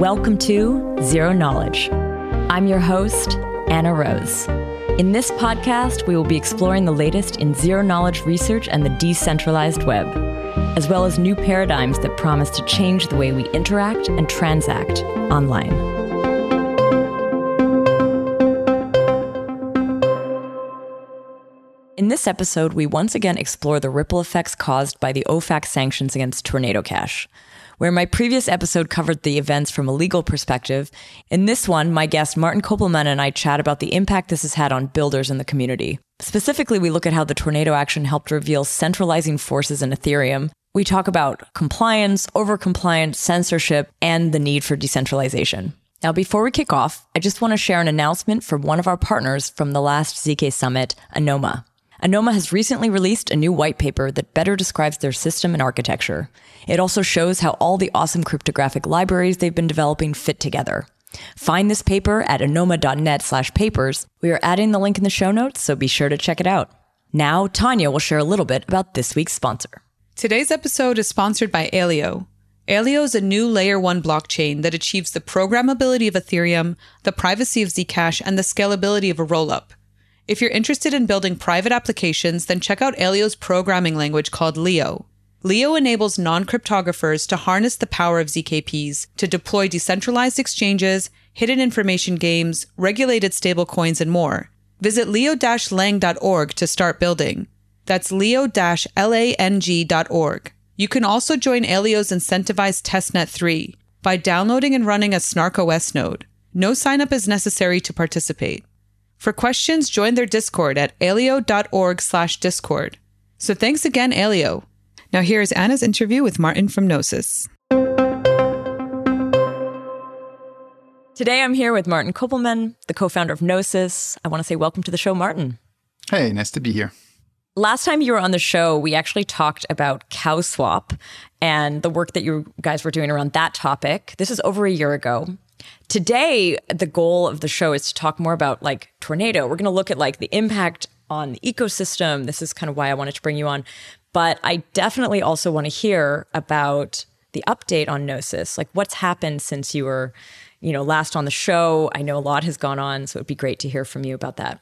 Welcome to Zero Knowledge. I'm your host, Anna Rose. In this podcast, we will be exploring the latest in zero knowledge research and the decentralized web, as well as new paradigms that promise to change the way we interact and transact online. In this episode, we once again explore the ripple effects caused by the OFAC sanctions against Tornado Cash. Where my previous episode covered the events from a legal perspective, in this one, my guest Martin Köppelmann and I chat about the impact this has had on builders in the community. Specifically, we look at how the tornado action helped reveal centralizing forces in Ethereum. We talk about compliance, overcompliance, censorship, and the need for decentralization. Now, before we kick off, I just want to share an announcement from one of our partners from the last ZK Summit, Anoma. Anoma has recently released a new white paper that better describes their system and architecture. It also shows how all the awesome cryptographic libraries they've been developing fit together. Find this paper at anoma.net slash papers. We are adding the link in the show notes, so be sure to check it out. Now, Tanya will share a little bit about this week's sponsor. Today's episode is sponsored by Aleo. Aleo is a new layer one blockchain that achieves the programmability of Ethereum, the privacy of Zcash, and the scalability of a rollup. If you're interested in building private applications, then check out Aleo's programming language called Leo. Leo enables non cryptographers to harness the power of ZKPs to deploy decentralized exchanges, hidden information games, regulated stablecoins, and more. Visit leo lang.org to start building. That's leo lang.org. You can also join Aleo's incentivized testnet 3 by downloading and running a snarkOS node. No sign-up is necessary to participate. For questions, join their Discord at aleo.org slash discord. So thanks again, Aleo. Now here is Anna's interview with Martin from Gnosis. Today I'm here with Martin Köppelmann, the co-founder of Gnosis. I want to say welcome to the show, Martin. Hey, nice to be here. Last time you were on the show, we actually talked about CowSwap and the work that you guys were doing around that topic. This is over a year ago. Today, the goal of the show is to talk more about like tornado. We're going to look at like the impact on the ecosystem. This is kind of why I wanted to bring you on. But I definitely also want to hear about the update on Gnosis. Like what's happened since you were, you know, last on the show. I know a lot has gone on, so it'd be great to hear from you about that.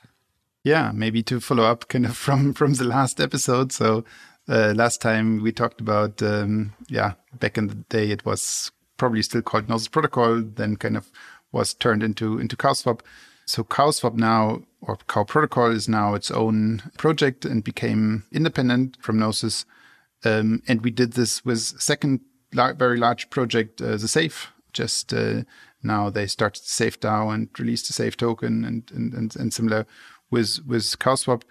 Yeah, maybe to follow up kind of from from the last episode. So uh, last time we talked about um, yeah, back in the day it was probably still called Gnosis Protocol, then kind of was turned into into CowSwap. So CowSwap now, or Cow Protocol, is now its own project and became independent from Gnosis. Um, and we did this with second very large project, uh, the Safe. Just uh, now they started Safe DAO and released the Safe token and and, and, and similar with with CowSwap.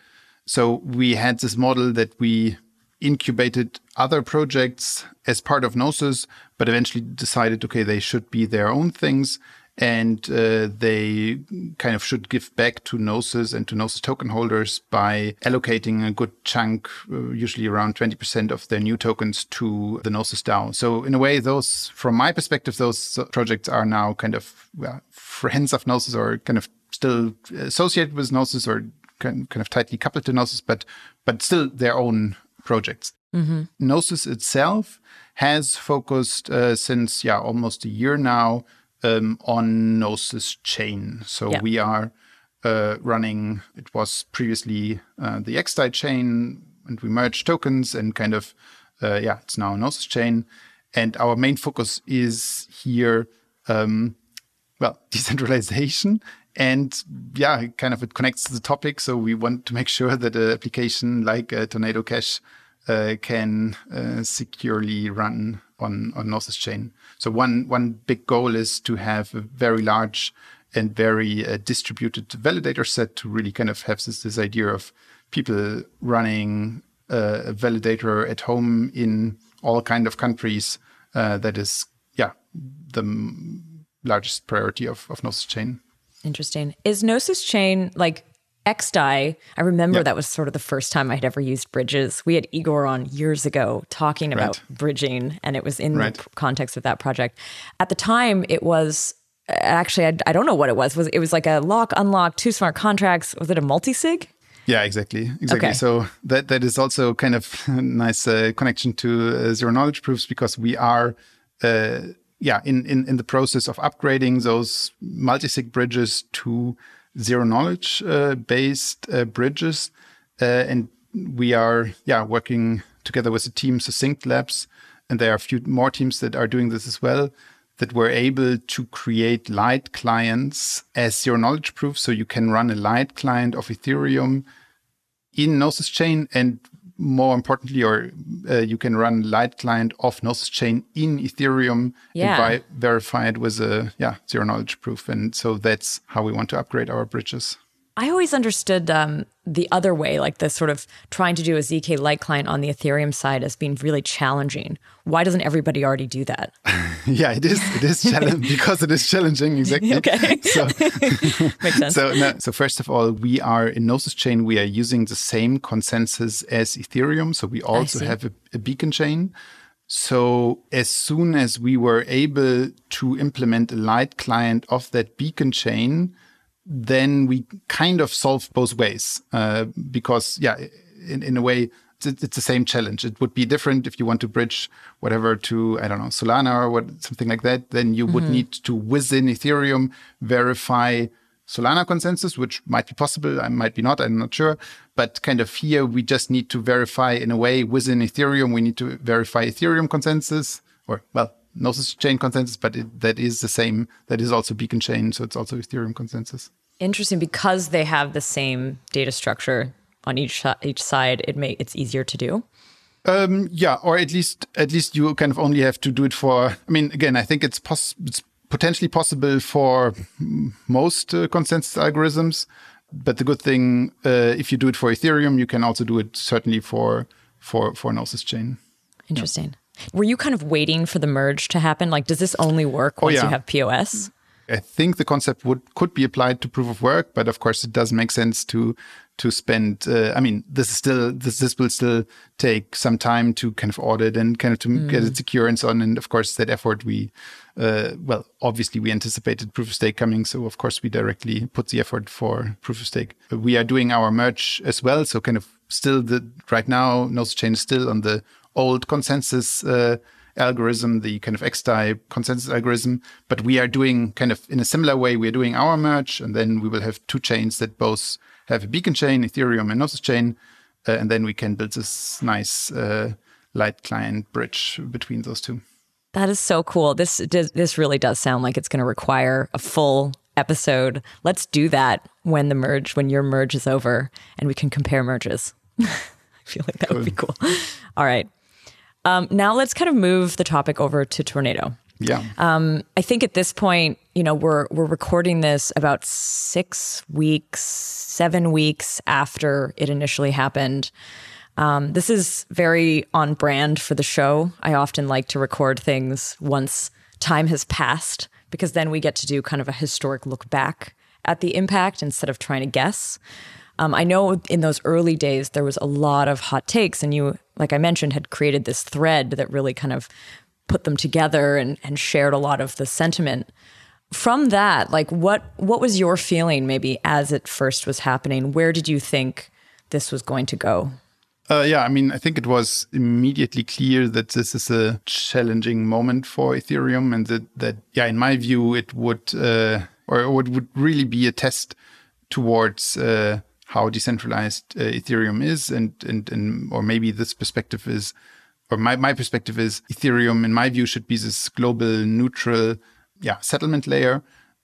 So we had this model that we incubated other projects as part of Gnosis, but eventually decided, okay, they should be their own things and uh, they kind of should give back to Gnosis and to Gnosis token holders by allocating a good chunk, uh, usually around 20% of their new tokens to the Gnosis DAO. So in a way, those, from my perspective, those projects are now kind of well, friends of Gnosis or kind of still associated with Gnosis or kind of tightly coupled to Gnosis, but but still their own projects. Mm-hmm. Gnosis itself has focused uh, since yeah almost a year now um, on Gnosis chain. So yeah. we are uh, running. It was previously uh, the XDAI chain, and we merged tokens and kind of uh, yeah, it's now Gnosis chain. And our main focus is here, um, well, decentralization and yeah, kind of it connects to the topic. So we want to make sure that an application like uh, Tornado Cash can uh, securely run on on Gnosis chain. So one one big goal is to have a very large and very uh, distributed validator set to really kind of have this this idea of people running uh, a validator at home in all kind of countries. Uh, that is, yeah, the largest priority of of Gnosis chain. Interesting. Is Gnosis chain like XDAI, I remember that was sort of the first time I had ever used bridges. We had Igor on years ago talking about right. bridging, and it was in right. the context of that project. At the time, it was actually I, I, don't know what it was. Was it was like a lock unlock two smart contracts? Was it a multi sig? Yeah, exactly, exactly. Okay. So that that is also kind of a nice uh, connection to uh, zero knowledge proofs because we are. Uh, yeah, in, in, in the process of upgrading those multi-sig bridges to zero knowledge uh, based uh, bridges. Uh, and we are, yeah, working together with the team Succinct Labs. And there are a few more teams that are doing this as well that were able to create light clients as zero knowledge proof. So you can run a light client of Ethereum in Gnosis Chain and more importantly, or uh, you can run light client of Gnosis chain in Ethereum yeah. and verify it with a yeah zero knowledge proof. And so that's how we want to upgrade our bridges. I always understood um, the other way, like the sort of trying to do a ZK Light client on the Ethereum side as being really challenging. Why doesn't everybody already do that? yeah, it is. It is challenging because it is challenging. Exactly. okay. So makes sense. So, no, so first of all, we are in Gnosis chain. We are using the same consensus as Ethereum. So we also have a, a beacon chain. So as soon as we were able to implement a light client of that beacon chain, then we kind of solve both ways uh, because yeah in, in a way it's, it's, the same challenge. It would be different if you want to bridge whatever to i don't know solana or what something like that. Then you mm-hmm. would need to within ethereum verify solana consensus which might be possible i might be not i'm not sure. But kind of here we just need to verify in a way within ethereum we need to verify ethereum consensus or well Gnosis chain consensus, but it, that is the same. That is also Beacon chain, so it's also Ethereum consensus. Interesting, because they have the same data structure on each each side. It may it's easier to do. Um, yeah, or at least at least you kind of only have to do it for. I mean, again, I think it's pos- it's potentially possible for most uh, consensus algorithms. But the good thing, uh, if you do it for Ethereum, you can also do it certainly for for for Gnosis chain. Interesting. Yeah. Were you kind of waiting for the merge to happen? Like, does this only work oh, once oh, yeah. you have POS? I think the concept would could be applied to proof of work, but of course it does make sense to to spend. Uh, I mean, this is still this this will still take some time to kind of audit and kind of to mm. get it secure and so on. And of course, that effort we, uh, well, obviously we anticipated proof of stake coming, so of course we directly put the effort for proof of stake. We are doing our merge as well, so kind of still the right now Gnosis chain is still on the old consensus uh, algorithm, the kind of XDAI consensus algorithm. But we are doing kind of in a similar way, we're doing our merge, and then we will have two chains that both have a beacon chain, Ethereum and Gnosis chain. Uh, and then we can build this nice uh, light client bridge between those two. That is so cool. This this really does sound like it's going to require a full episode. Let's do that when the merge, when your merge is over, and we can compare merges. I feel like that cool. would be cool. All right. Um, now let's kind of move the topic over to Tornado. Yeah. Um, I think at this point, you know, we're we're recording this about six weeks, seven weeks after it initially happened. Um, this is very on brand for the show. I often like to record things once time has passed because then we get to do kind of a historic look back at the impact instead of trying to guess. Um, I know in those early days there was a lot of hot takes, and you, like I mentioned, had created this thread that really kind of put them together and, and shared a lot of the sentiment. From that, like what what was your feeling maybe as it first was happening? Where did you think this was going to go? Uh, yeah, I mean, I think it was immediately clear that this is a challenging moment for Ethereum, and that, that yeah, in my view, it would uh, or it would really be a test towards uh, how decentralized uh, Ethereum is, and, and and or maybe this perspective is, or my my perspective is Ethereum, in my view, should be this global neutral, yeah, settlement layer.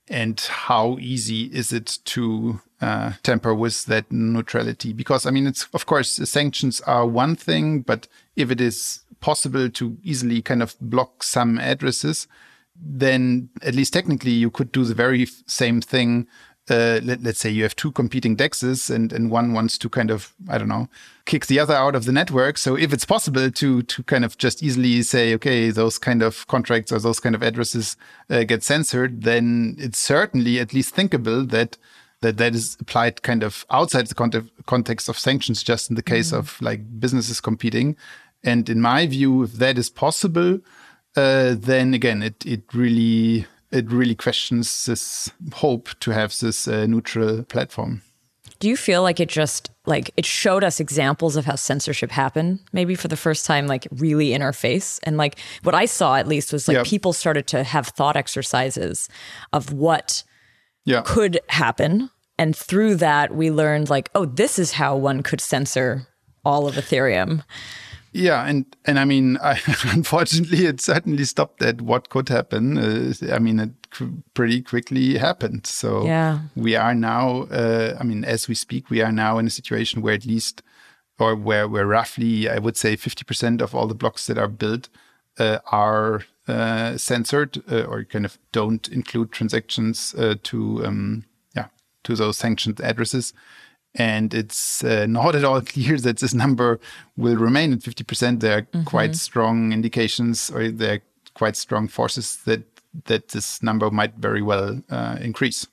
And how easy is it to uh, tamper with that neutrality? Because I mean, it's of course sanctions are one thing, but if it is possible to easily kind of block some addresses, then at least technically you could do the very same thing uh, let, us say you have two competing dexes and, and one wants to kind of, I don't know, kick the other out of the network. So if it's possible to, to kind of just easily say, okay, those kind of contracts or those kind of addresses uh, get censored, then it's certainly at least thinkable that that that is applied kind of outside the context of sanctions, just in the case mm -hmm. of like businesses competing. And in my view, if that is possible, uh, then again, it it really it really questions this hope to have this uh, neutral platform. do you feel like it just like it showed us examples of how censorship happened maybe for the first time like really in our face and like what i saw at least was like Yep. people started to have thought exercises of what Yeah. could happen and through that we learned like oh this is how one could censor all of ethereum Yeah, and and I mean, I, unfortunately, it certainly stopped at what could happen. Uh, I mean, it pretty quickly happened. So Yeah. we are now. Uh, I mean, as we speak, we are now in a situation where at least, or where where roughly, I would say, fifty percent of all the blocks that are built uh, are uh, censored uh, or kind of don't include transactions uh, to um, yeah to those sanctioned addresses. And it's uh, not at all clear that this number will remain at 50%. There are quite strong indications, or there are quite strong forces that that this number might very well uh, increase.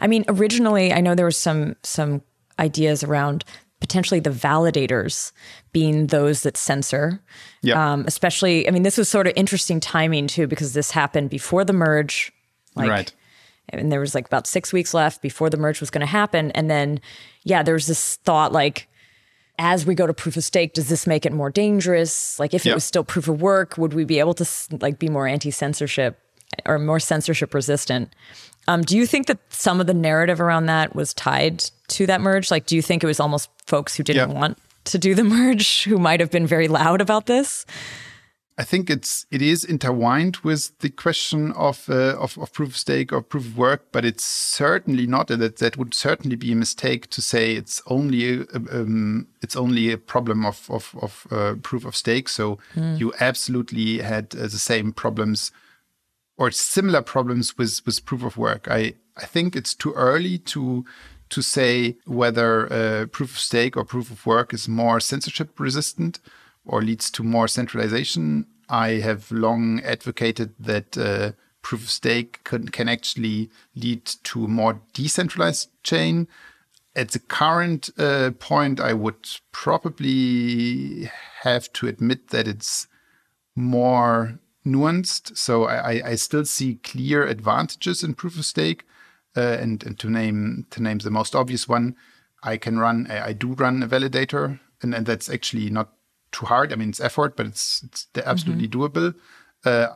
I mean, originally, I know there was some some ideas around potentially the validators being those that censor. Yeah. Um, especially, I mean, this was sort of interesting timing too because this happened before the merge. Like, right. And there was like about six weeks left before the merge was going to happen, and then yeah, there was this thought like. As we go to proof of stake, does this make it more dangerous? Like, if it was still proof of work, would we be able to like be more anti-censorship or more censorship resistant? Um, do you think that some of the narrative around that was tied to that merge? Like, do you think it was almost folks who didn't Yeah. want to do the merge who might have been very loud about this? I think it's it is intertwined with the question of uh, of, of proof of stake or proof of work, but it's certainly not that that would certainly be a mistake to say it's only a, um, it's only a problem of of, of uh, proof of stake. So you absolutely had uh, the same problems or similar problems with with proof of work. I I think it's too early to to say whether uh, proof of stake or proof of work is more censorship resistant or leads to more centralization. I have long advocated that uh, proof of stake can, can actually lead to a more decentralized chain. At the current uh, point, I would probably have to admit that it's more nuanced. So I, I- still see clear advantages in proof of stake. Uh, and, and to name to name the most obvious one, I can run I do run a validator, and, and that's actually not too hard. I mean, it's effort, but it's it's absolutely doable. Uh,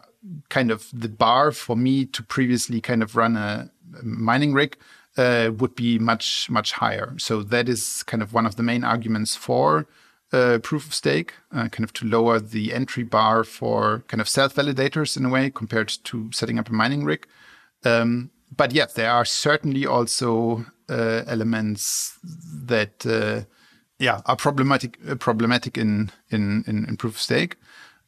kind of the bar for me to previously kind of run a, a mining rig uh, would be much much higher. So that is kind of one of the main arguments for uh, proof of stake, uh, kind of to lower the entry bar for kind of self validators in a way compared to setting up a mining rig. Um, but yes, there are certainly also uh, elements that uh, yeah are problematic uh, problematic in, in in in proof of stake.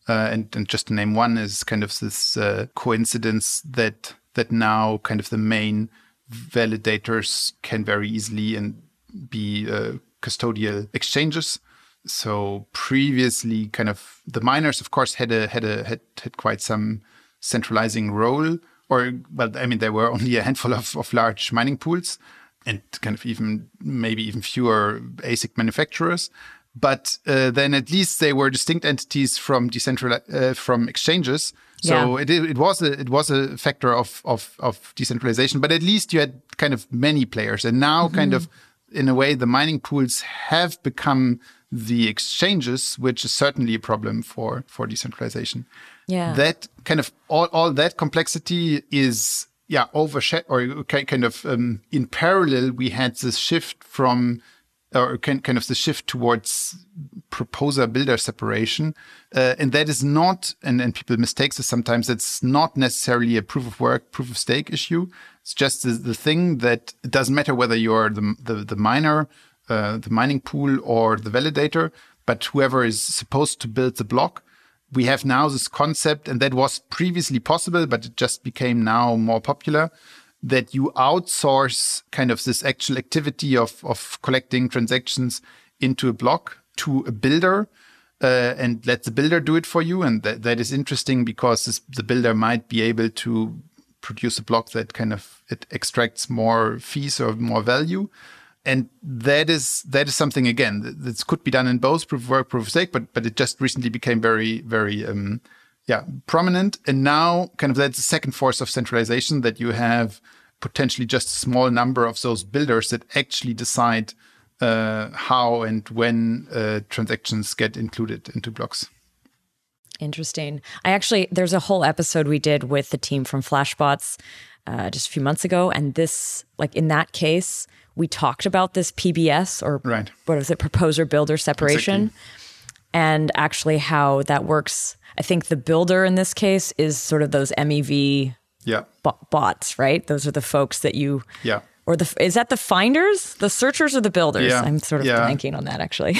Uh, and, and just to name one is kind of this uh, coincidence that that now kind of the main validators can very easily and be uh, custodial exchanges. So previously, kind of the miners, of course, had a had a had, had quite some centralizing role. Or well, I mean, there were only a handful of, of large mining pools, and kind of even maybe even fewer ASIC manufacturers. But uh, then at least they were distinct entities from decentralized uh, from exchanges. So Yeah. it it was a it was a factor of of of decentralization. But at least you had kind of many players, and now kind of in a way the mining pools have become the exchanges, which is certainly a problem for for decentralization. Yeah. That kind of all all that complexity is yeah overshadowed or ki- kind of um, in parallel we had this shift from or kind kind of the shift towards proposer builder separation uh, and that is not and, and people mistake this sometimes it's not necessarily a proof of work proof of stake issue. It's just the, the thing that it doesn't matter whether you're the the, the miner uh, the mining pool or the validator but whoever is supposed to build the block we have now this concept, and that was previously possible, but it just became now more popular, that you outsource kind of this actual activity of, of collecting transactions into a block to a builder. Uh, and let the builder do it for you. And that, that is interesting because this, the builder might be able to produce a block that kind of it extracts more fees or more value and that is that is something again that could be done in both proof of work proof of stake but but it just recently became very very um yeah prominent and now kind of that's the second force of centralization that you have potentially just a small number of those builders that actually decide uh, how and when uh, transactions get included into blocks. Interesting. I actually, there's a whole episode we did with the team from Flashbots uh, just a few months ago. And this, like in that case, we talked about this PBS or right. what is it, proposer builder separation, exactly. and actually how that works. I think the builder in this case is sort of those MEV yeah. bots, right? Those are the folks that you yeah or the is that the finders, the searchers, or the builders? Yeah. I'm sort of yeah. blanking on that actually.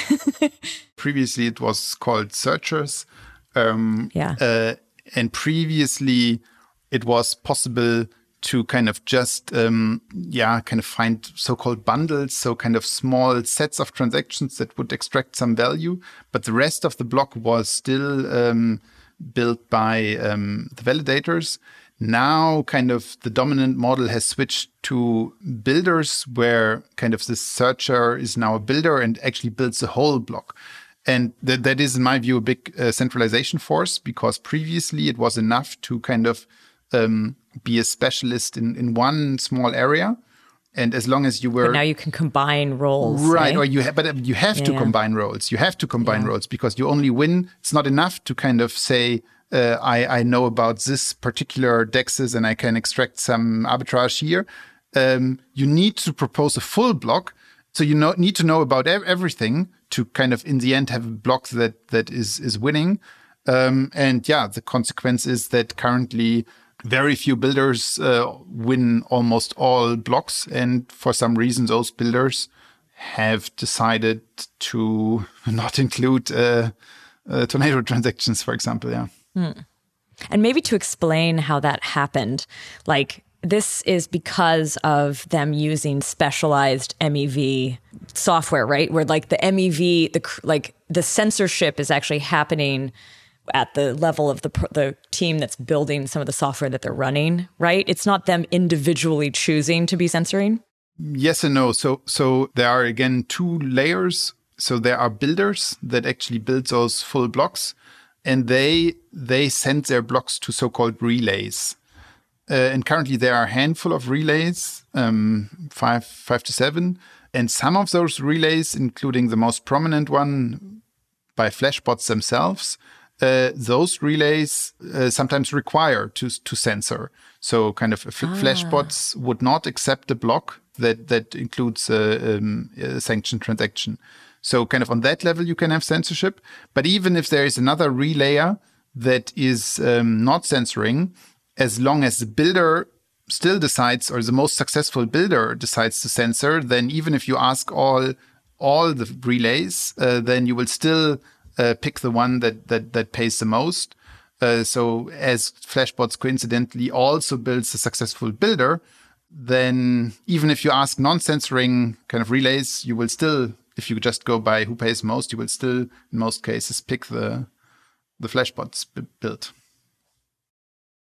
previously, it was called searchers. Um, yeah, uh, and previously, it was possible to kind of just um, yeah kind of find so-called bundles so kind of small sets of transactions that would extract some value. But the rest of the block was still um, built by um, the validators. Now kind of the dominant model has switched to builders where kind of the searcher is now a builder and actually builds the whole block. And that, that is in my view a big uh, centralization force because previously it was enough to kind of um, be a specialist in, in one small area and as long as you were but now you can combine roles right eh? or you have but you have yeah, to combine roles you have to combine Yeah. roles because you only win it's not enough to kind of say uh, I, I know about this particular dexes and I can extract some arbitrage here. Um, you need to propose a full block. So you know, need to know about ev- everything to kind of in the end have a block that that is is winning. Um, and yeah, the consequence is that currently very few builders uh, win almost all blocks, and for some reason those builders have decided to not include uh, uh, tornado transactions, for example. Yeah. And maybe to explain how that happened, like this is because of them using specialized MEV software, right? Where like the MEV, the like the censorship is actually happening at the level of the the team that's building some of the software that they're running, right? It's not them individually choosing to be censoring. Yes and no. So so there are again two layers. So there are builders that actually build those full blocks, and they they send their blocks to so-called relays. Uh, and currently there are a handful of relays, um, five five to seven, and some of those relays, including the most prominent one by Flashbots themselves, uh, those relays uh, sometimes require to to censor. So, kind of, f- Flashbots would not accept a block that that includes a, um, a sanctioned transaction. So, kind of on that level, you can have censorship. But even if there is another relayer that is um, not censoring, as long as the builder still decides, or the most successful builder decides to censor, then even if you ask all all the relays, uh, then you will still uh, pick the one that that that pays the most. Uh, so as Flashbots coincidentally also builds a successful builder, then even if you ask non-censoring kind of relays, you will still, if you just go by who pays most, you will still in most cases pick the the Flashbots build.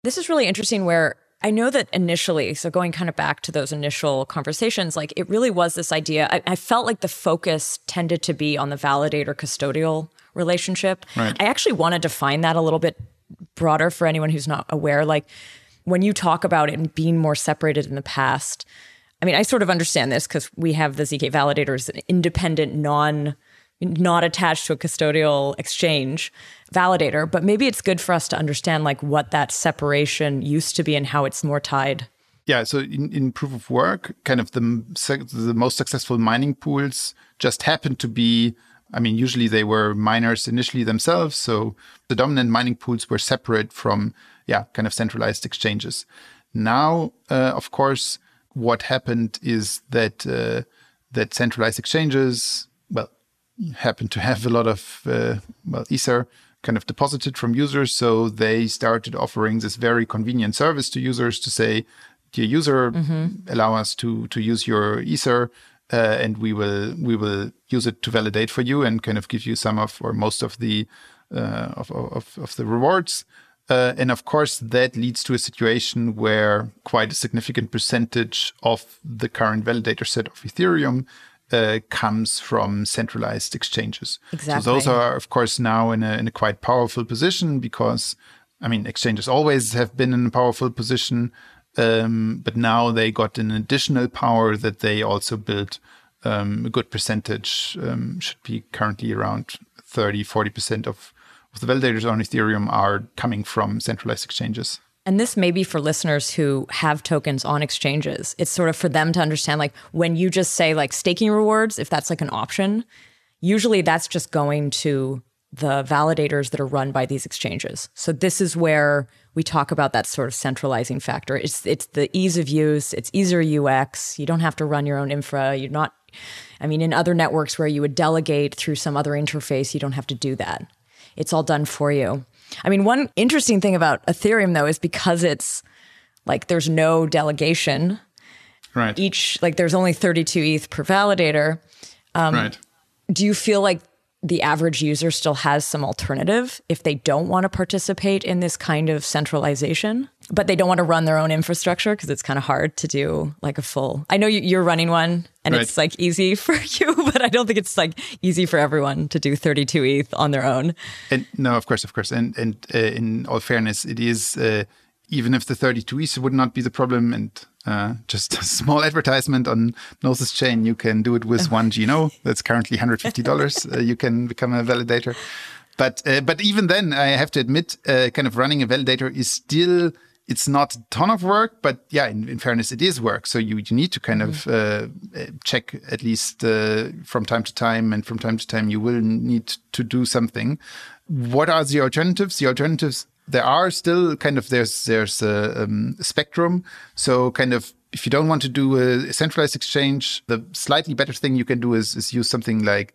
This is really interesting where I know that initially, so going kind of back to those initial conversations, like it really was this idea. I, I felt like the focus tended to be on the validator custodial relationship. Right. I actually want to define that a little bit broader for anyone who's not aware. Like when you talk about it being more separated in the past, I mean, I sort of understand this because we have the ZK validator as an independent, non not attached to a custodial exchange validator, but maybe it's good for us to understand like what that separation used to be and how it's more tied. Yeah, so in, in proof of work, kind of the the most successful mining pools just happened to be. I mean, usually they were miners initially themselves, so the dominant mining pools were separate from, yeah, kind of centralized exchanges. Now, uh, of course, what happened is that uh, that centralized exchanges, well, happen to have a lot of uh, well ether kind of deposited from users. So they started offering this very convenient service to users to say dear user allow us to to use your ether uh, and we will we will use it to validate for you and kind of give you some of or most of the uh, of, of of the rewards. Uh, and of course, that leads to a situation where quite a significant percentage of the current validator set of Ethereum uh, comes from centralized exchanges. Exactly. So those are, of course, now in a, in a quite powerful position because, I mean, exchanges always have been in a powerful position. Um, but now they got an additional power that they also built um, a good percentage, um, should be currently around 30, 40% of, of the validators on Ethereum are coming from centralized exchanges. And this may be for listeners who have tokens on exchanges. It's sort of for them to understand like when you just say like staking rewards, if that's like an option, usually that's just going to the validators that are run by these exchanges. So this is where we talk about that sort of centralizing factor. It's it's the ease of use, it's easier UX. You don't have to run your own infra. You're not I mean in other networks where you would delegate through some other interface, you don't have to do that. It's all done for you. I mean, one interesting thing about Ethereum though is because it's like there's no delegation. Right. Each like there's only 32 ETH per validator. Um, right. Do you feel like the average user still has some alternative if they don't want to participate in this kind of centralization, but they don't want to run their own infrastructure because it's kind of hard to do like a full. I know you're running one and right. it's like easy for you, but I don't think it's like easy for everyone to do 32 ETH on their own. And no, of course, of course, and and uh, in all fairness, it is. Uh, even if the 32 ETH would not be the problem and uh, just a small advertisement on Gnosis Chain, you can do it with one GNO. That's currently $150. uh, you can become a validator. But, uh, but even then, I have to admit, uh, kind of running a validator is still, it's not a ton of work, but yeah, in, in fairness, it is work. So you, you need to kind mm-hmm. of uh, check at least uh, from time to time, and from time to time, you will need to do something. What are the alternatives? The alternatives there are still kind of there's there's a, um, spectrum. So kind of if you don't want to do a centralized exchange, the slightly better thing you can do is, is use something like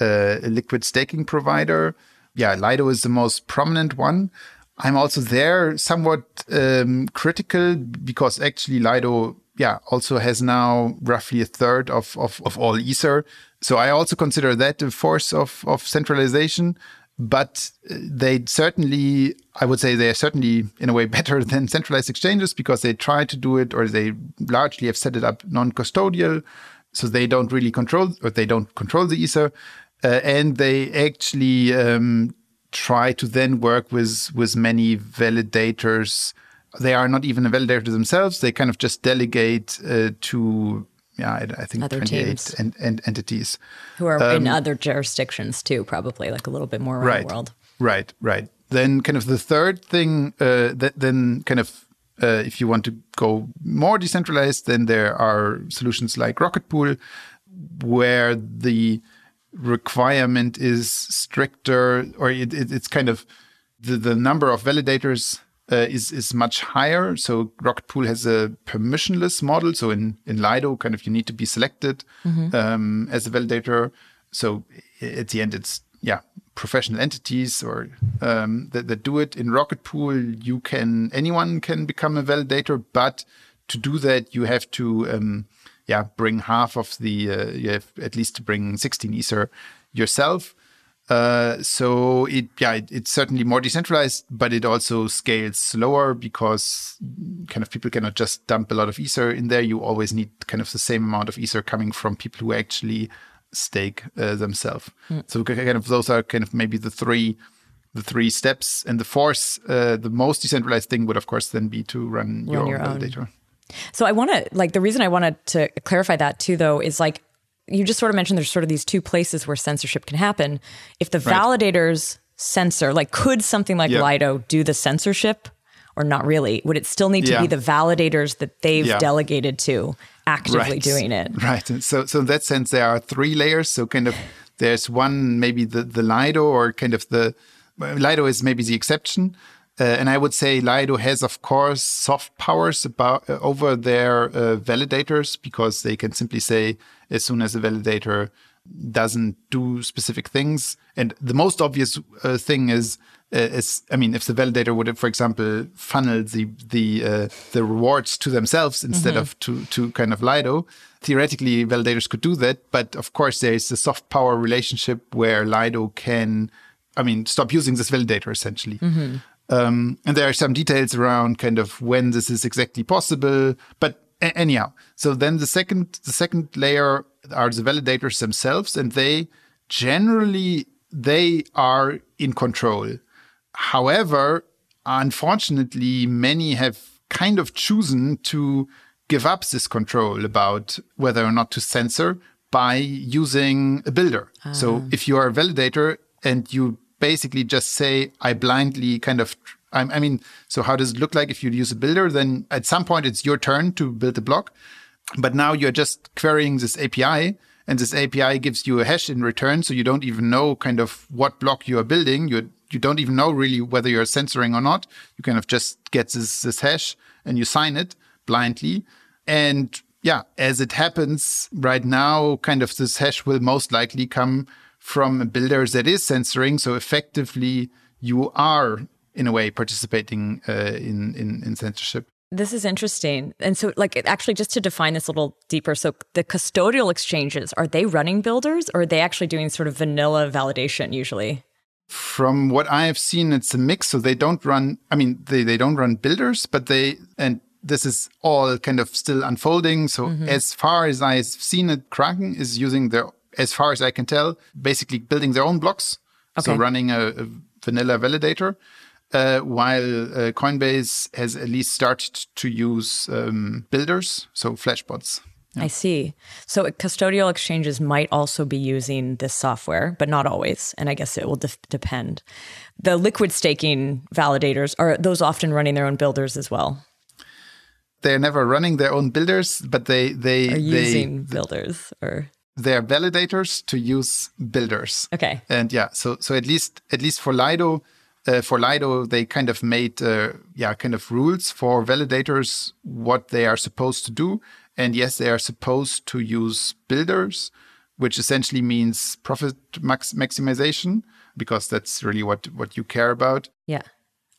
a liquid staking provider. Yeah, Lido is the most prominent one. I'm also there somewhat um, critical because actually Lido, yeah, also has now roughly a third of, of, of all Ether. So I also consider that a force of, of centralization but they certainly, I would say, they are certainly in a way better than centralized exchanges because they try to do it or they largely have set it up non-custodial, so they don't really control or they don't control the ether, uh, and they actually um, try to then work with with many validators. They are not even a validator themselves. They kind of just delegate uh, to yeah, I, I think other 28 and, and entities who are um, in other jurisdictions too, probably like a little bit more around right, the world. Right, right. Then, kind of the third thing, uh, that then kind of uh, if you want to go more decentralized, then there are solutions like Rocket Pool, where the requirement is stricter, or it, it, it's kind of the, the number of validators uh, is is much higher. So Rocket Pool has a permissionless model. So in in Lido, kind of you need to be selected mm-hmm. um, as a validator. So at the end, it's yeah professional entities or um, that, that do it. In Rocket Pool, you can anyone can become a validator, but to do that, you have to um, yeah bring half of the uh, you have at least to bring 16 ether yourself uh, so it yeah it, it's certainly more decentralized, but it also scales slower because kind of people cannot just dump a lot of ether in there. You always need kind of the same amount of ether coming from people who actually stake uh, themselves. Mm. So kind of those are kind of maybe the three the three steps. And the fourth, uh, the most decentralized thing would of course then be to run, run your, your own validator. So I want to like the reason I wanted to clarify that too, though, is like you just sort of mentioned there's sort of these two places where censorship can happen. If the right. validators censor, like, could something like yeah. Lido do the censorship or not really? Would it still need to yeah. be the validators that they've yeah. delegated to actively right. doing it? Right. So, so in that sense, there are three layers. So, kind of, there's one, maybe the, the Lido or kind of the Lido is maybe the exception. Uh, and I would say Lido has, of course, soft powers about uh, over their uh, validators because they can simply say, as soon as a validator doesn't do specific things, and the most obvious uh, thing is, uh, is, I mean, if the validator would, for example, funnel the the uh, the rewards to themselves instead mm-hmm. of to to kind of Lido, theoretically validators could do that. But of course, there is a soft power relationship where Lido can, I mean, stop using this validator essentially. Mm-hmm. Um, and there are some details around kind of when this is exactly possible. But anyhow, so then the second the second layer are the validators themselves, and they generally they are in control. However, unfortunately, many have kind of chosen to give up this control about whether or not to censor by using a builder. So if you are a validator and you basically just say, I blindly kind of, I, mean, so how does it look like if you use a builder? Then at some point it's your turn to build a block. But now you're just querying this API and this API gives you a hash in return. So you don't even know kind of what block you are building. You you don't even know really whether you're censoring or not. You kind of just get this, this hash and you sign it blindly. And yeah, as it happens right now, kind of this hash will most likely come from a builder that is censoring. So effectively, you are in a way participating uh, in, in in censorship. This is interesting. And so, like, actually, just to define this a little deeper, so the custodial exchanges are they running builders, or are they actually doing sort of vanilla validation usually? From what I have seen, it's a mix. So they don't run. I mean, they they don't run builders, but they and this is all kind of still unfolding. So mm-hmm. as far as I've seen it, Kraken is using their, as far as I can tell, basically building their own blocks. Okay. So running a, a vanilla validator. Uh, while uh, Coinbase has at least started to use um, builders, so flashbots. Yeah. I see. So custodial exchanges might also be using this software, but not always. And I guess it will de- depend. The liquid staking validators are those often running their own builders as well they're never running their own builders, but they they are using they, builders or they're validators to use builders. Okay. And yeah, so so at least at least for Lido, uh, for Lido, they kind of made uh, yeah kind of rules for validators what they are supposed to do. And yes, they are supposed to use builders, which essentially means profit max- maximization because that's really what what you care about. Yeah.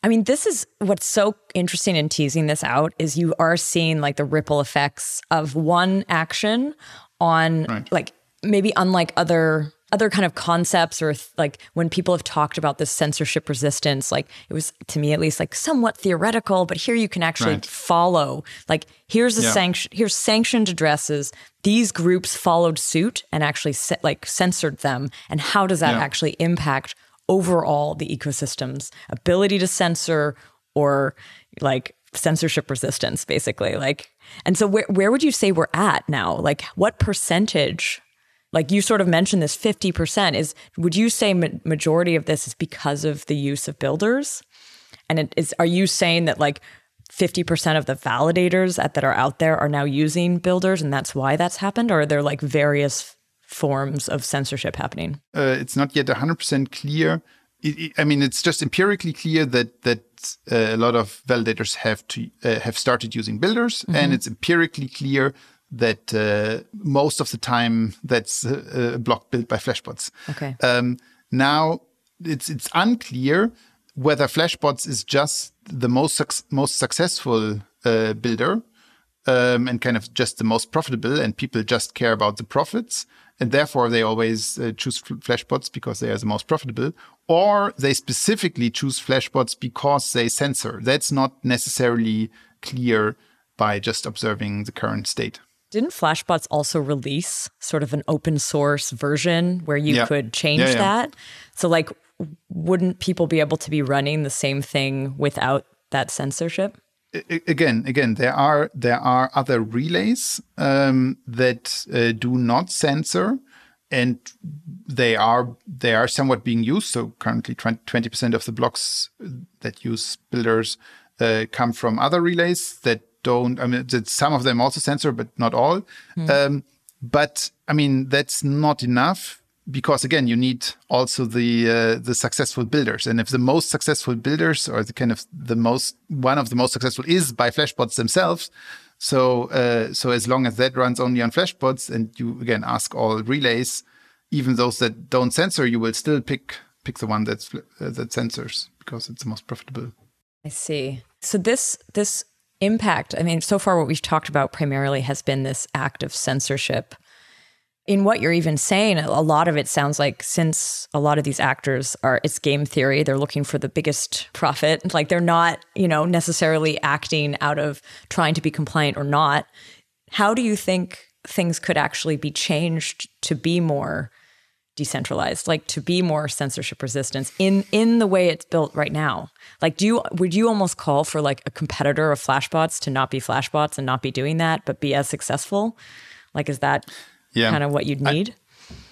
I mean, this is what's so interesting in teasing this out is you are seeing like the ripple effects of one action on right. like maybe unlike other other kind of concepts or th- like when people have talked about this censorship resistance like it was to me at least like somewhat theoretical but here you can actually right. follow like here's a yeah. sanction here's sanctioned addresses these groups followed suit and actually se- like censored them and how does that yeah. actually impact overall the ecosystem's ability to censor or like censorship resistance basically like and so where where would you say we're at now like what percentage like you sort of mentioned this 50% is would you say ma- majority of this is because of the use of builders and it is are you saying that like 50% of the validators at, that are out there are now using builders and that's why that's happened or are there like various forms of censorship happening? Uh, it's not yet 100% clear. It, I mean, it's just empirically clear that that uh, a lot of validators have to uh, have started using builders, mm-hmm. and it's empirically clear that uh, most of the time that's a, a block built by flashbots. Okay. Um, now it's it's unclear whether flashbots is just the most su- most successful uh, builder um, and kind of just the most profitable, and people just care about the profits, and therefore they always uh, choose flashbots because they are the most profitable or they specifically choose flashbots because they censor that's not necessarily clear by just observing the current state didn't flashbots also release sort of an open source version where you yeah. could change yeah, yeah. that so like wouldn't people be able to be running the same thing without that censorship again, again, there are there are other relays um, that uh, do not censor, and they are they are somewhat being used. So currently, twenty percent of the blocks that use builders uh, come from other relays that don't. I mean, some of them also censor, but not all. Mm. Um, but I mean, that's not enough because again you need also the uh, the successful builders. And if the most successful builders or the kind of the most one of the most successful is by flashbots themselves. So uh, so as long as that runs only on flashbots and you again ask all relays even those that don't censor you will still pick pick the one that's uh, that censors because it's the most profitable. I see. So this this impact i mean so far what we've talked about primarily has been this act of censorship in what you're even saying, a lot of it sounds like since a lot of these actors are, it's game theory, they're looking for the biggest profit. Like they're not, you know, necessarily acting out of trying to be compliant or not. How do you think things could actually be changed to be more decentralized, like to be more censorship resistant in in the way it's built right now? Like, do you would you almost call for like a competitor of Flashbots to not be Flashbots and not be doing that, but be as successful? Like, is that yeah. kind of what you'd need?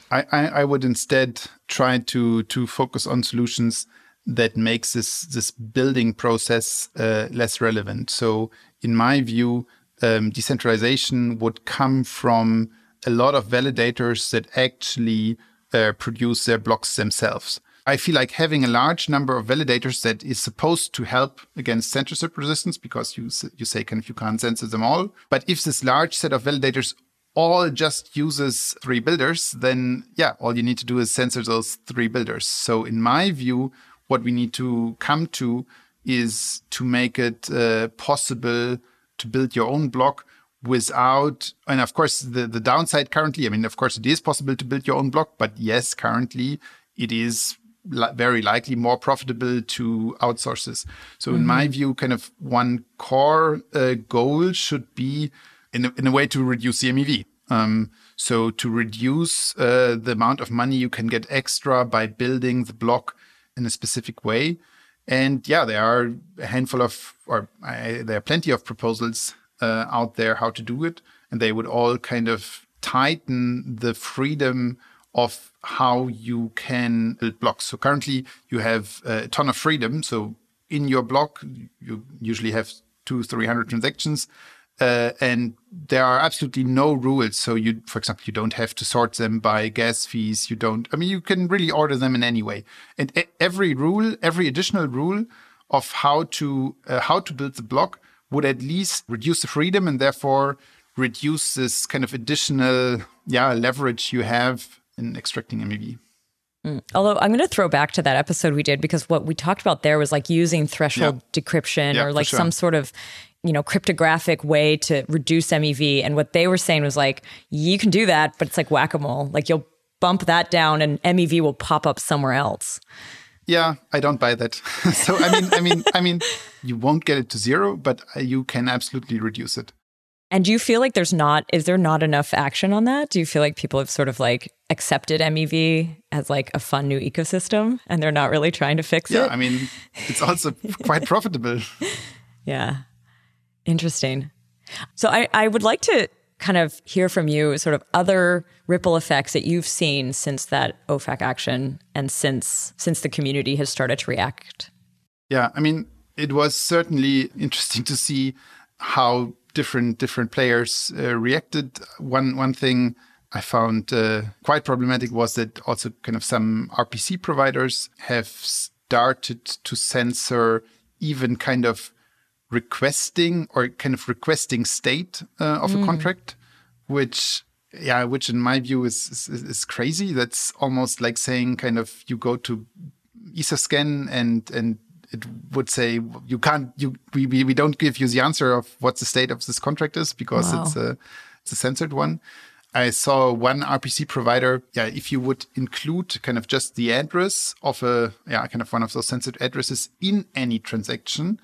I, I, I would instead try to to focus on solutions that makes this this building process uh, less relevant. So, in my view, um, decentralization would come from a lot of validators that actually uh, produce their blocks themselves. I feel like having a large number of validators that is supposed to help against censorship resistance because you you say kind of you can't censor them all. But if this large set of validators all just uses three builders, then yeah, all you need to do is censor those three builders. So in my view, what we need to come to is to make it uh, possible to build your own block without and of course the the downside currently i mean of course it is possible to build your own block but yes currently it is li- very likely more profitable to outsource this so mm-hmm. in my view kind of one core uh, goal should be in a, in a way to reduce the mev um, so to reduce uh, the amount of money you can get extra by building the block in a specific way. And yeah, there are a handful of, or I, there are plenty of proposals uh, out there how to do it, and they would all kind of tighten the freedom of how you can build blocks. So currently, you have a ton of freedom. So in your block, you usually have two, three hundred transactions. Uh, and there are absolutely no rules. So you, for example, you don't have to sort them by gas fees. You don't. I mean, you can really order them in any way. And every rule, every additional rule of how to uh, how to build the block would at least reduce the freedom and therefore reduce this kind of additional yeah leverage you have in extracting MEV. Mm. Although I'm going to throw back to that episode we did because what we talked about there was like using threshold yeah. decryption yeah, or like sure. some sort of you know, cryptographic way to reduce MEV. And what they were saying was like, you can do that, but it's like whack a mole. Like you'll bump that down and MEV will pop up somewhere else. Yeah, I don't buy that. so I mean, I mean, I mean, you won't get it to zero, but uh, you can absolutely reduce it. And do you feel like there's not is there not enough action on that? Do you feel like people have sort of like accepted MEV as like a fun new ecosystem and they're not really trying to fix yeah, it? Yeah, I mean, it's also quite profitable. Yeah. Interesting. So I, I would like to kind of hear from you sort of other ripple effects that you've seen since that OFAC action and since since the community has started to react. Yeah, I mean, it was certainly interesting to see how different different players uh, reacted. One one thing I found uh, quite problematic was that also kind of some RPC providers have started to censor even kind of requesting or kind of requesting state uh, of mm. a contract, which yeah, which in my view is, is, is crazy. That's almost like saying kind of you go to Etherscan and and it would say you can't you we, we, we don't give you the answer of what the state of this contract is because wow. it's a it's a censored one. I saw one RPC provider. Yeah, if you would include kind of just the address of a yeah kind of one of those censored addresses in any transaction,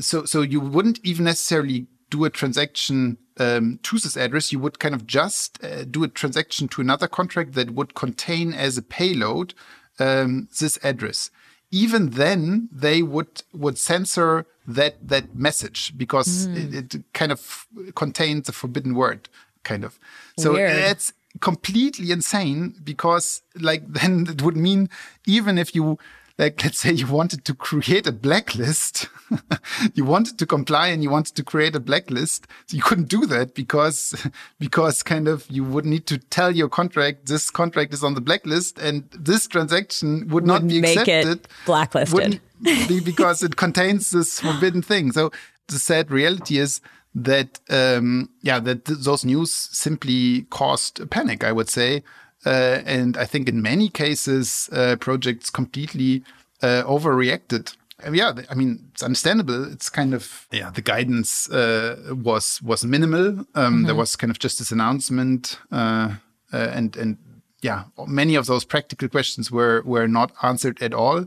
so so you wouldn't even necessarily do a transaction um, to this address. You would kind of just uh, do a transaction to another contract that would contain as a payload um, this address. Even then, they would would censor that that message because mm. it, it, kind of contains a forbidden word, kind of. So Weird. it's completely insane because like then it would mean even if you like let's say you wanted to create a blacklist. You wanted to comply and you wanted to create a blacklist. So you couldn't do that because because kind of you would need to tell your contract this contract is on the blacklist and this transaction would not be accepted. blacklisted. Be because it contains this forbidden thing. So the sad reality is that um, yeah that th those news simply caused a panic i would say uh, and I think in many cases, uh, projects completely uh, overreacted. yeah, I mean it's understandable. It's kind of yeah, the guidance uh, was was minimal. Um, mm-hmm. There was kind of just this announcement, uh, uh, and and yeah, many of those practical questions were were not answered at all.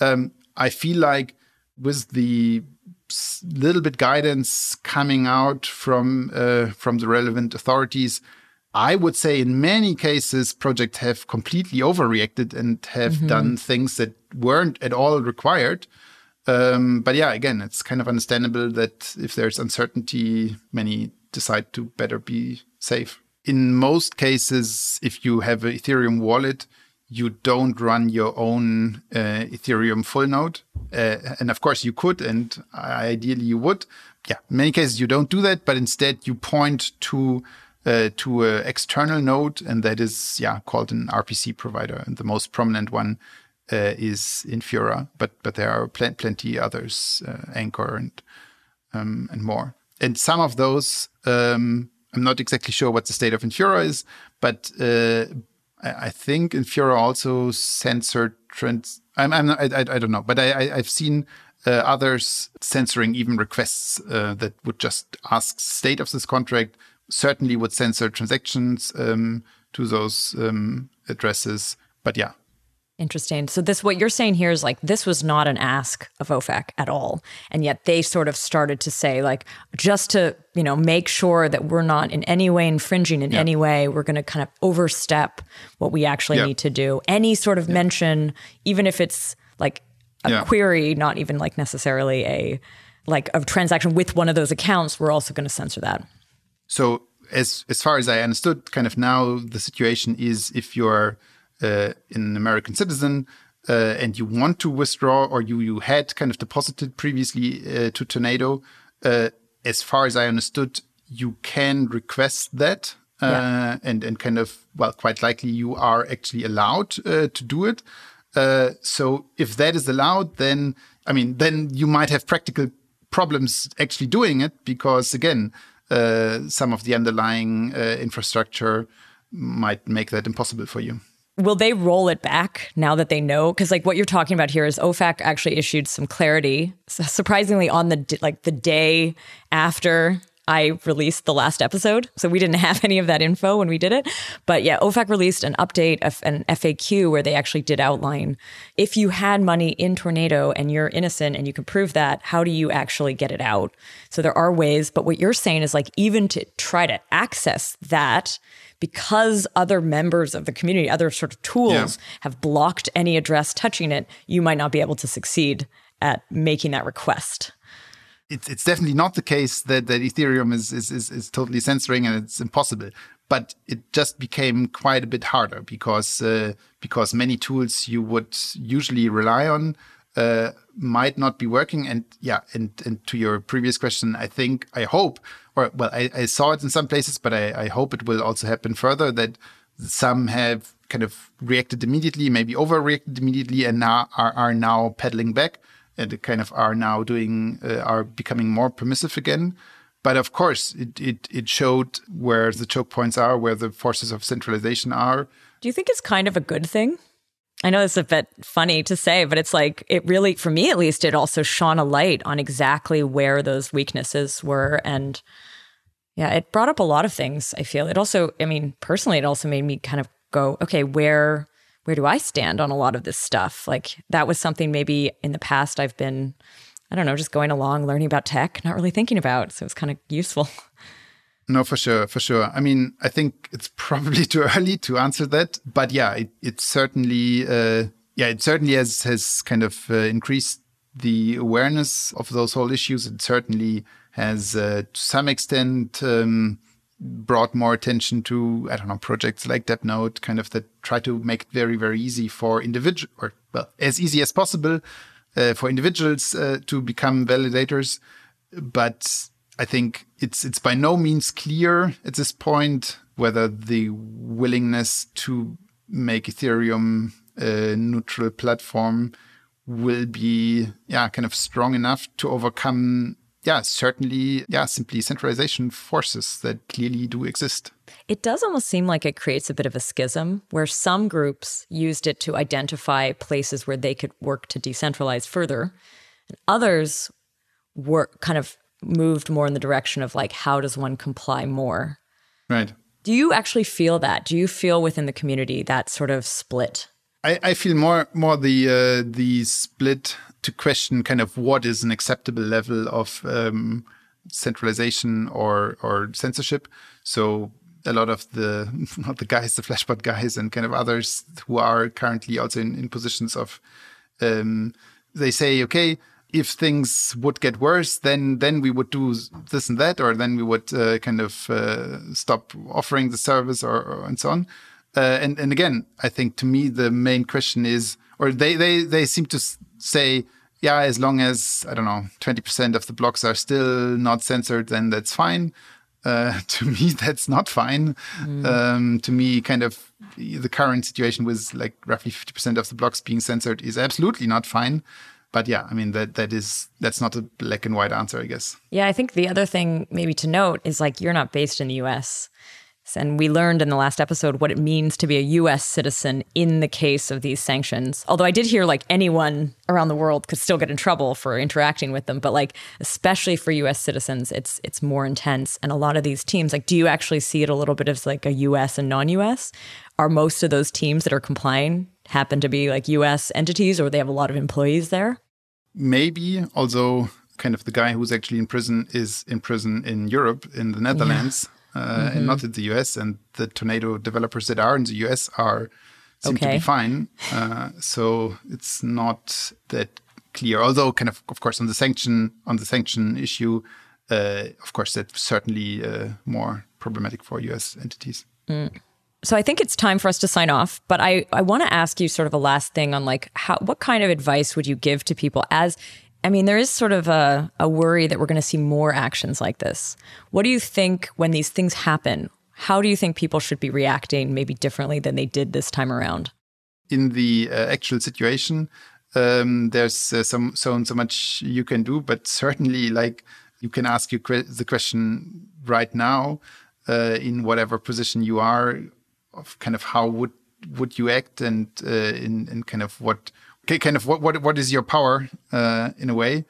Um, I feel like with the little bit guidance coming out from from the relevant authorities, I would say in many cases, projects have completely overreacted and have mm-hmm. done things that weren't at all required. Um, but yeah, again, it's kind of understandable that if there's uncertainty, many decide to better be safe. In most cases, if you have an Ethereum wallet, you don't run your own uh, Ethereum full node. Uh, and of course you could, and ideally you would. Yeah, in many cases you don't do that, but instead you point to uh, to an external node, and that is yeah called an RPC provider. And the most prominent one uh, is Infura, but but there are pl- plenty others, uh, Ankr and um, and more. And some of those, um, I'm not exactly sure what the state of Infura is, but uh, I think Infura also censored trends. I'm, I'm not, I, I, don't know, but I, I, have seen uh, others censoring even requests uh, that would just ask state of this contract. Certainly would censor transactions um, to those um, addresses. But yeah, Interesting. So this what you're saying here is like this was not an ask of OFAC at all. And yet they sort of started to say like just to, you know, make sure that we're not in any way infringing in yeah. any way, we're going to kind of overstep what we actually yeah. need to do. Any sort of yeah. mention even if it's like a query, not even like necessarily a like a transaction with one of those accounts, we're also going to censor that. So as as far as I understood, kind of now the situation is if you're uh, an American citizen uh, and you want to withdraw or you, you had kind of deposited previously uh, to Tornado, uh, as far as I understood, you can request that. Uh, yeah. and, and kind of, well, quite likely you are actually allowed uh, to do it. so if that is allowed, then, I mean, then you might have practical problems actually doing it because again, Uh, some of the underlying uh, infrastructure might make that impossible for you. Will they roll it back now that they know? Because like what you're talking about here is ofac actually issued some clarity surprisingly on the like the day after I released the last episode. So we didn't have any of that info when we did it. But yeah, OFAC released an update, of an FAQ where they actually did outline if you had money in Tornado and you're innocent and you can prove that, how do you actually get it out? So there are ways. But what you're saying is like, even to try to access that, because other members of the community, other sort of tools yeah. have blocked any address touching it, you might not be able to succeed at making that request. It's, it's definitely not the case that, that Ethereum is, is, is, is totally censoring and it's impossible. But it just became quite a bit harder because uh, because many tools you would usually rely on uh, might not be working. And yeah, and, and to your previous question, I think, I hope or well, I, I saw it in some places, but I, I hope it will also happen further that some have kind of reacted immediately, maybe overreacted immediately, and now are, are now pedaling back and kind of are now doing uh, are becoming more permissive again. But of course, it, it it showed where the choke points are, where the forces of centralization are. Do you think it's kind of a good thing? I know it's a bit funny to say, but it's like it really, for me at least, it also shone a light on exactly where those weaknesses were and yeah, it brought up a lot of things, I feel. It also, I mean, personally, it also made me kind of go, okay, where where do I stand on a lot of this stuff? Like that was something maybe in the past I've been, I don't know, just going along, learning about tech, not really thinking about. So it's kind of useful. No, for sure, for sure. I mean, I think it's probably too early to answer that, but yeah, it, it certainly, uh, yeah, it certainly has has kind of uh, increased the awareness of those whole issues. It certainly has uh, to some extent um, brought more attention to I don't know projects like DAppNode, kind of that try to make it very very easy for individual or well as easy as possible uh, for individuals uh, to become validators. But I think it's it's by no means clear at this point whether the willingness to make Ethereum a neutral platform will be yeah kind of strong enough to overcome yeah, certainly, yeah, simply centralization forces that clearly do exist. It does almost seem like it creates a bit of a schism where some groups used it to identify places where they could work to decentralize further, and others were kind of moved more in the direction of like, how does one comply more? Right. Do you actually feel that? Do you feel within the community that sort of split? I, I feel more more the uh, the split to question kind of what is an acceptable level of um, centralization or or censorship. So a lot of the not the guys, the Flashbot guys, and kind of others who are currently also in, in positions of, um, they say, okay, if things would get worse, then then we would do this and that, or then we would uh, kind of uh, stop offering the service, or, or and so on. Uh, and and again, I think to me the main question is, or they they they seem to say, yeah, as long as I don't know, twenty percent of the blocks are still not censored, then that's fine. Uh, to me, that's not fine. Mm. Um, to me, kind of the current situation with like roughly 50% of the blocks being censored is absolutely not fine but yeah, I mean that that is that's not a black and white answer, I guess. Yeah, I think the other thing maybe to note is like you're not based in the US. And we learned in the last episode what it means to be a US citizen in the case of these sanctions. Although I did hear like anyone around the world could still get in trouble for interacting with them, but like especially for US citizens, it's it's more intense. And a lot of these teams, like do you actually see it a little bit as like a US and non-US? Are most of those teams that are complying happen to be like US entities or they have a lot of employees there? Maybe, although kind of the guy who's actually in prison is in prison in Europe, in the Netherlands, yeah. Uh, mm-hmm. and not in the US. And the Tornado developers that are in the US are seem okay. to be fine. Uh, so it's not that clear. Although, kind of, of course, on the sanction on the sanction issue, uh, of course, that's certainly uh, more problematic for US entities. Mm. So I think it's time for us to sign off, but I, I want to ask you sort of a last thing on like how what kind of advice would you give to people as I mean, there is sort of a, a worry that we're going to see more actions like this. What do you think when these things happen? How do you think people should be reacting maybe differently than they did this time around? In the uh, actual situation, um, there's uh, some so so much you can do, but certainly like you can ask you the question right now uh, in whatever position you are of kind of how would would you act and uh, in in kind of what kind of what what what is your power uh, in a way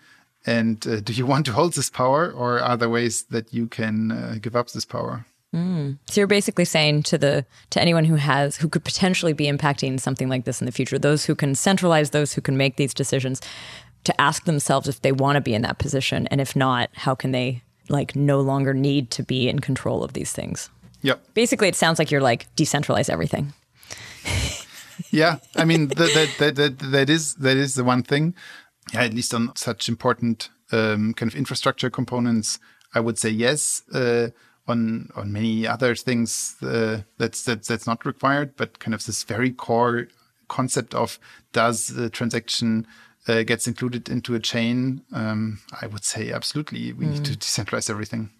and uh, do you want to hold this power or are there ways that you can uh, give up this power mm. so you're basically saying to the to anyone who has who could potentially be impacting something like this in the future those who can centralize those who can make these decisions to ask themselves if they want to be in that position and if not how can they like no longer need to be in control of these things Yep. Basically, it sounds like you're like decentralize everything. yeah, I mean that, that that that is that is the one thing. Yeah, at least on such important um, kind of infrastructure components, I would say yes. Uh, on on many other things, uh, that's that's that's not required. But kind of this very core concept of does the transaction uh, gets included into a chain? Um, I would say absolutely. We mm. need to mm. decentralize everything.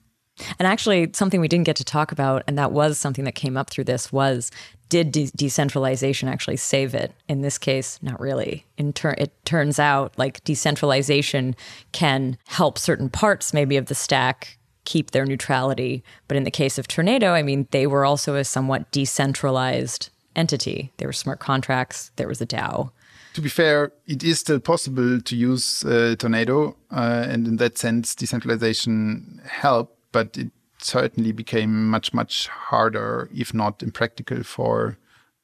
And actually, something we didn't get to talk about, and that was something that came up through this, was did de- decentralization actually save it? In this case, not really. In ter- it turns out like decentralization can help certain parts, maybe of the stack, keep their neutrality. But in the case of Tornado, I mean, they were also a somewhat decentralized entity. There were smart contracts. There was a DAO. To be fair, it is still possible to use uh, Tornado, uh, and in that sense, decentralization helped but it certainly became much much harder, if not impractical, for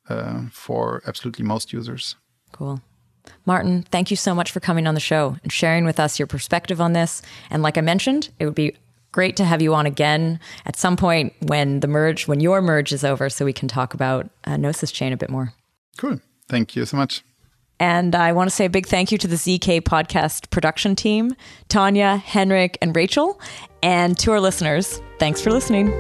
uh, for absolutely most users. Cool. Martin, thank you so much for coming on the show and sharing with us your perspective on this. And like I mentioned, it would be great to have you on again at some point when the merge, when your merge is over, so we can talk about uh, Gnosis Chain a bit more. Cool. Thank you so much. And I want to say a big thank you to the ZK podcast production team, Tanya, Henrik, and Rachel. And to our listeners, thanks for listening.